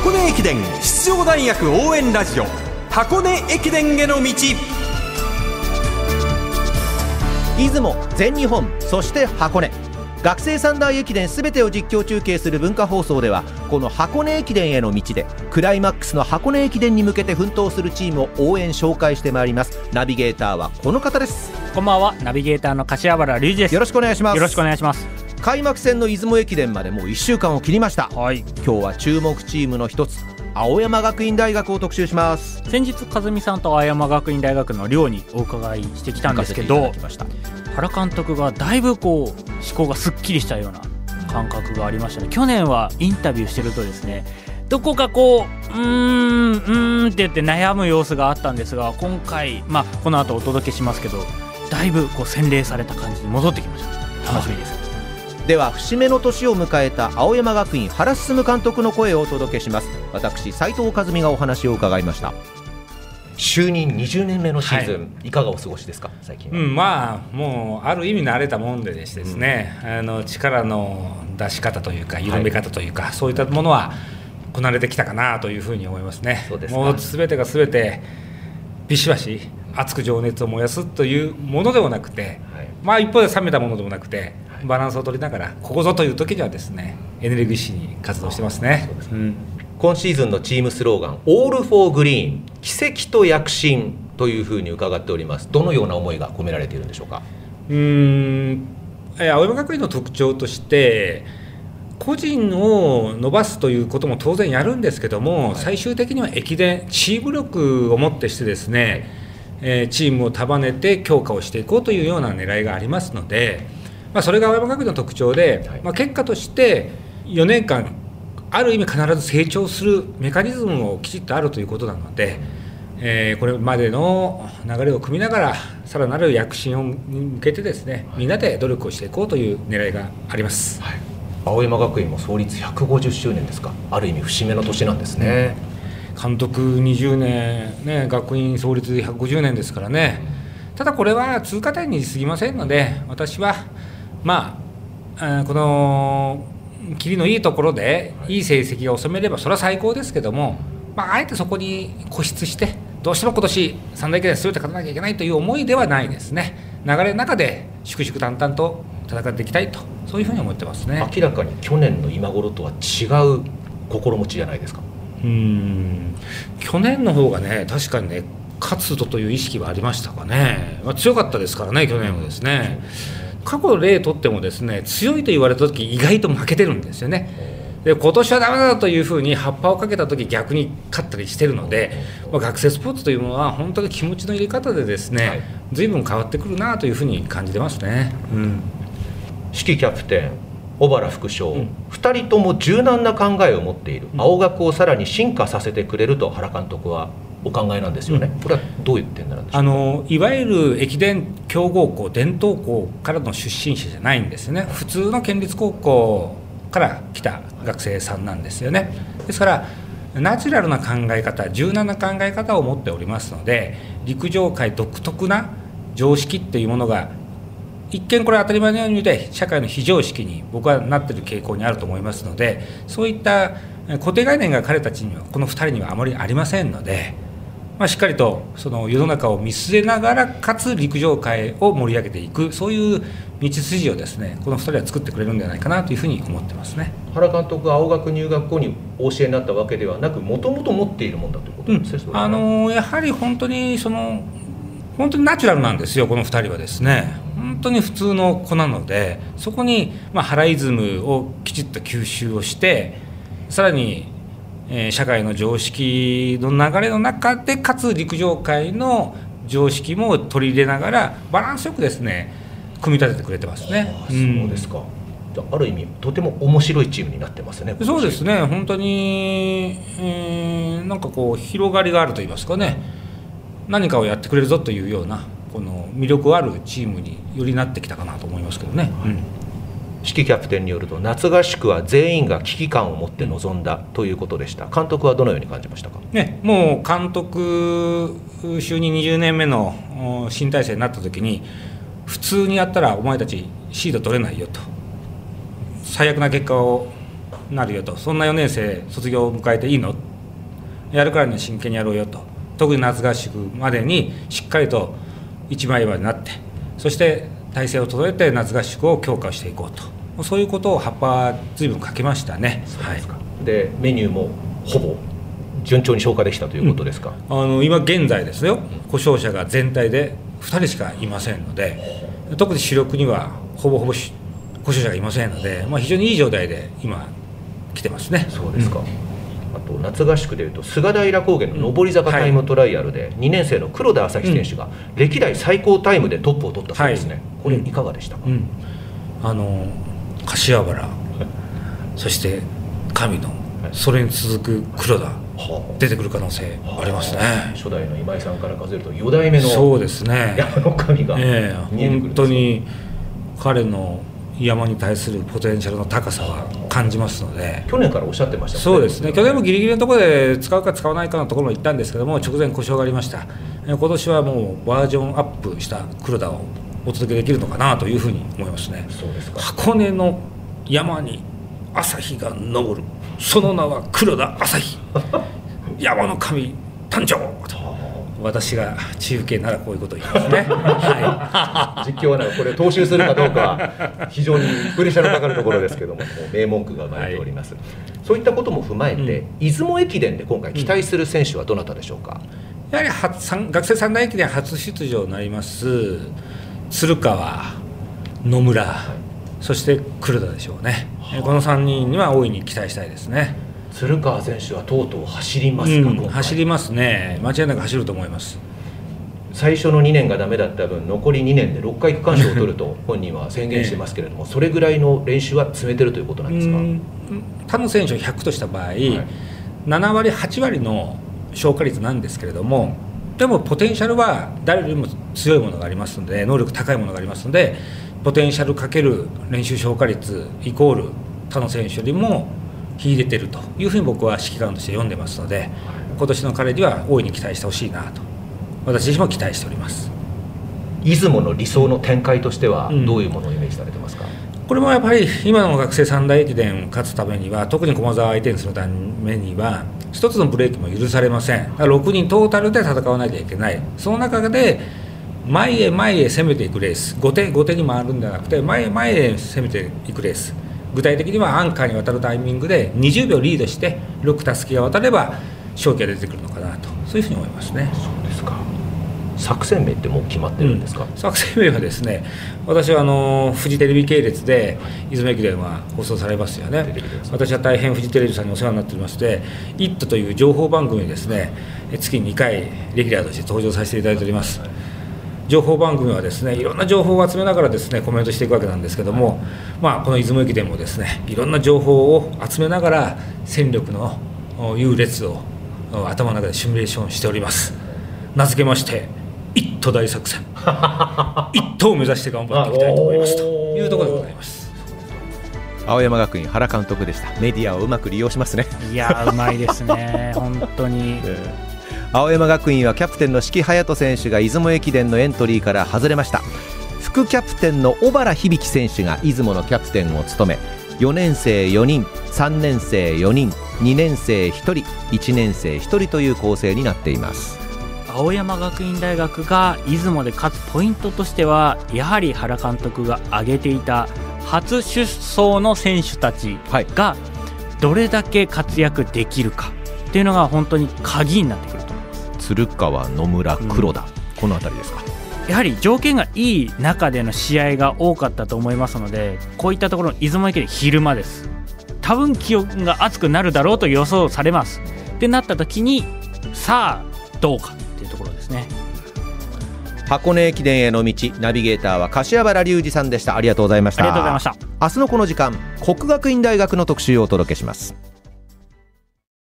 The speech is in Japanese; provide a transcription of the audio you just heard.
箱根駅伝出場大学応援ラジオ。箱根駅伝への道。出雲全日本そして箱根。学生三大駅伝すべてを実況中継する文化放送ではこの箱根駅伝への道でクライマックスの箱根駅伝に向けて奮闘するチームを応援紹介してまいります。ナビゲーターはこの方です。こんばんは。ナビゲーターの柏原隆二です。よろしくお願いします。よろしくお願いします開幕戦の出雲駅伝までもう1週間を切りました。はい。今日は注目チームの一つ青山学院大学を特集します。先日和美さんと青山学院大学の寮にお伺いしてきたんですけど原監督がだいぶこう思考がすっきりしたような感覚がありましたね。去年はインタビューしてるとですねどこかこううーんうーんって言って悩む様子があったんですが今回まあこの後お届けしますけどだいぶこう洗礼された感じに戻ってきました。楽しみですでは節目の年を迎えた青山学院原進監督の声をお届けします。私斉藤和美がお話を伺いました。就任20年目のシーズン、い、かがお過ごしですか？最近は、うん、まあもうある意味慣れたもんでですですね、あの力の出し方というか緩め方というか、そういったものはこなれてきたかなというふうに思いますね。そうですか。もうすべてがすべてビシバシ熱く情熱を燃やすというものではなくて、はい。まあ一方で冷めたものでもなくてバランスを取りながらここぞという時にはですねエネルギッシュに活動してますね。うん今シーズンのチームスローガン「 All for Green 奇跡と躍進」というふうに伺っております。どのような思いが込められているんでしょうか？うーん。えー青山学院の特徴として個人を伸ばすということも当然やるんですけども、最終的には駅伝チーム力をもってしてですね、えーチームを束ねて強化をしていこうというような狙いがありますので、まあ、それが青山学院の特徴で、はい。まあ、結果として4年間ある意味必ず成長するメカニズムもきちっとあるということなので、えーこれまでの流れを組みながらさらなる躍進をに向けてですねみんなで努力をしていこうという狙いがあります。青山学院も創立150周年ですか。ある意味節目の年なんですね、監督20年、ね、学院創立150年ですからね、ただこれは通過点に過ぎませんので、私は、まあ、この切りのいいところで、い。い成績が収めれば、それは最高ですけども、まあ、あえてそこに固執して、どうしても今年三大駅伝すべて勝たなきゃいけないという思いではないですね、流れの中で粛々淡々と戦っていきたいと、そういうふうに思ってますね。明らかに去年の今頃とは違う心持ちじゃないですか。うーん。去年の方がね、確かにね、勝つぞという意識はありましたかね、まあ、強かったですからね、去年はですね、過去の例とっても、ですね強いと言われたとき、意外と負けてるんですよね。で今年はだめだというふうに葉っぱをかけたとき逆に勝ったりしてるので、まあ、学生スポーツというものは本当に気持ちの入れ方でですね、はい。随分変わってくるなというふうに感じてますね。うん。指揮キャプテン小原副将、うん。2人とも柔軟な考えを持っている、青学をさらに進化させてくれると原監督はお考えなんですよね、これはどういう点なんでしょう？あのいわゆる駅伝強豪校伝統校からの出身者じゃないんですよね。普通の県立高校から来た学生さんなんですよね。ですからナチュラルな考え方柔軟な考え方を持っておりますので陸上界独特な常識っていうものが一見これ当たり前のように見て社会の非常識に僕はなっている傾向にあると思いますのでそういったえ固定概念が彼たちにはこの2人にはあまりありませんので、まあ、しっかりとその世の中を見据えながらかつ陸上界を盛り上げていくそういう道筋をですねこの2人は作ってくれるんじゃないかなというふうに思ってますね。原監督が青学入学後にお教えになったわけではなくもともと持っているもんだということですね、それは。あのやはり本当にその本当にナチュラルなんですよ、この2人はですね、本当に普通の子なので、そこに、まあ、ハライズムをきちっと吸収をして、さらに、えー社会の常識の流れの中で、かつ陸上界の常識も取り入れながら、バランスよくですね、組み立ててくれてますね。あそうですか、じゃあある意味とても面白いチームになってますねそうですね、本当に、えーなんかこう、広がりがあると言いますかね、何かをやってくれるぞというような、この魅力あるチームによりなってきたかなと思いますけどね。うん指揮キャプテンによると夏合宿は全員が危機感を持って臨んだということでした。監督はどのように感じましたか？ね、もう監督就任20年目の新体制になった時に普通にやったらお前たちシード取れないよと。最悪な結果をなるよと。そんな4年生卒業を迎えていいの？やるからには真剣にやろうよと。特に夏合宿までにしっかりと一枚岩になってそして体制を整えて夏合宿を強化していこうと。そういうことを葉っぱずいぶんかけましたね。はい、でメニューもほぼ順調に消化できたということですか、うん、あの今現在ですよ。故障者が全体で2人しかいませんので特に主力にはほぼほぼ故障者がいませんので、まあ、非常にいい状態で今来てますね。そうですか、うん。あと夏合宿でいうと菅平高原の上り坂タイムトライアルで2年生の黒田朝日選手が歴代最高タイムでトップを取ったそうですね、はい、これいかがでしたか、うん、あの柏原そして神野それに続く黒田出てくる可能性あ。りますね、初代の今井さんから数えると4代目のそうですね。山の神が見ええー、本当に彼の山に対するポテンシャルの高さは感じますので。去年からおっしゃってました、ね、そうですね。去年もギリギリのところで使うか使わないかのところも行ったんですけども直前故障がありました。今年はもうバージョンアップした黒田をお届けできるのかなというふうに思いますね。そうですか。箱根の山に朝日が昇る。その名は黒田朝日。山の神誕生私が中継ならこういうこと言いますね、はい、実況はこれ踏襲するかどうかは非常にプレッシャーのかかるところですけどももう名文句が生まれております、はい、そういったことも踏まえて、うん、出雲駅伝で今回期待する選手はどなたでしょうか、やはり学生三大駅伝初出場になります鶴川野村、はい、そして黒田でしょうね、この3人には大いに期待したいですね。鶴川選手はとうとう走りますか、うん、走りますね。間違いなく走ると思います。最初の2年がダメだった分残り2年で6回区間賞を取ると本人は宣言してますけれども、それぐらいの練習は詰めてるということなんですか？他の選手を100とした場合、はい、7割8割の消化率なんですけれどもでもポテンシャルは誰よりも強いものがありますので能力高いものがありますのでポテンシャルかける練習消化率イコール他の選手よりも秀でてるというふうに僕は指揮官として読んでますので今年の彼には大いに期待してほしいなと私自身も期待しております。出雲の理想の展開としてはどういうものをイメージされてますか、うん、これもやっぱり今の学生三大駅伝勝つためには特に駒澤相手にするためには一つのブレーキも許されません。6人トータルで戦わなきゃいけない。その中で前へ前へ攻めていくレース。後手後手に回るんじゃなくて前へ前へ攻めていくレース具体的にはアンカーに渡るタイミングで20秒リードして6たすきが渡れば勝機が出てくるのかなと。そういうふうに思いますね。そうですか。作戦名ってもう決まってるんですか、うん、作戦名はですね私はあのフジテレビ系列で出雲駅伝は放送されますよね。私は大変フジテレビさんにお世話になっておりまして「イット!」という情報番組にですね月2回レギュラーとして登場させていただいております、はい情報番組はですねいろんな情報を集めながらですねコメントしていくわけなんですけども、まあ、この出雲駅伝もですねいろんな情報を集めながら戦力の優劣を頭の中でシミュレーションしております。名付けまして一都大作戦。一都を目指して頑張っていきたいと思いますと。いうところでございます。青山学院原監督でした。メディアをうまく利用しますね。いやうまいですね。本当に、青山学院はキャプテンの四季隼人選手が出雲駅伝のエントリーから外れました。副キャプテンの小原響選手が出雲のキャプテンを務め4年生4人3年生4人2年生1人1年生1人という構成になっています。青山学院大学が出雲で勝つポイントとしてはやはり原監督が挙げていた初出走の選手たちがどれだけ活躍できるかっていうのが本当に鍵になってくる鶴川野村黒田、うん、この辺りですか？やはり条件がいい中での試合が多かったと思いますのでこういったところの出雲駅伝昼間です。多分気温が暑くなるだろうと予想されます。ってなった時にさあどうかっていうところですね。箱根駅伝への道ナビゲーターは柏原隆二さんでした。ありがとうございました。ありがとうございました。明日のこの時間国学院大学の特集をお届けします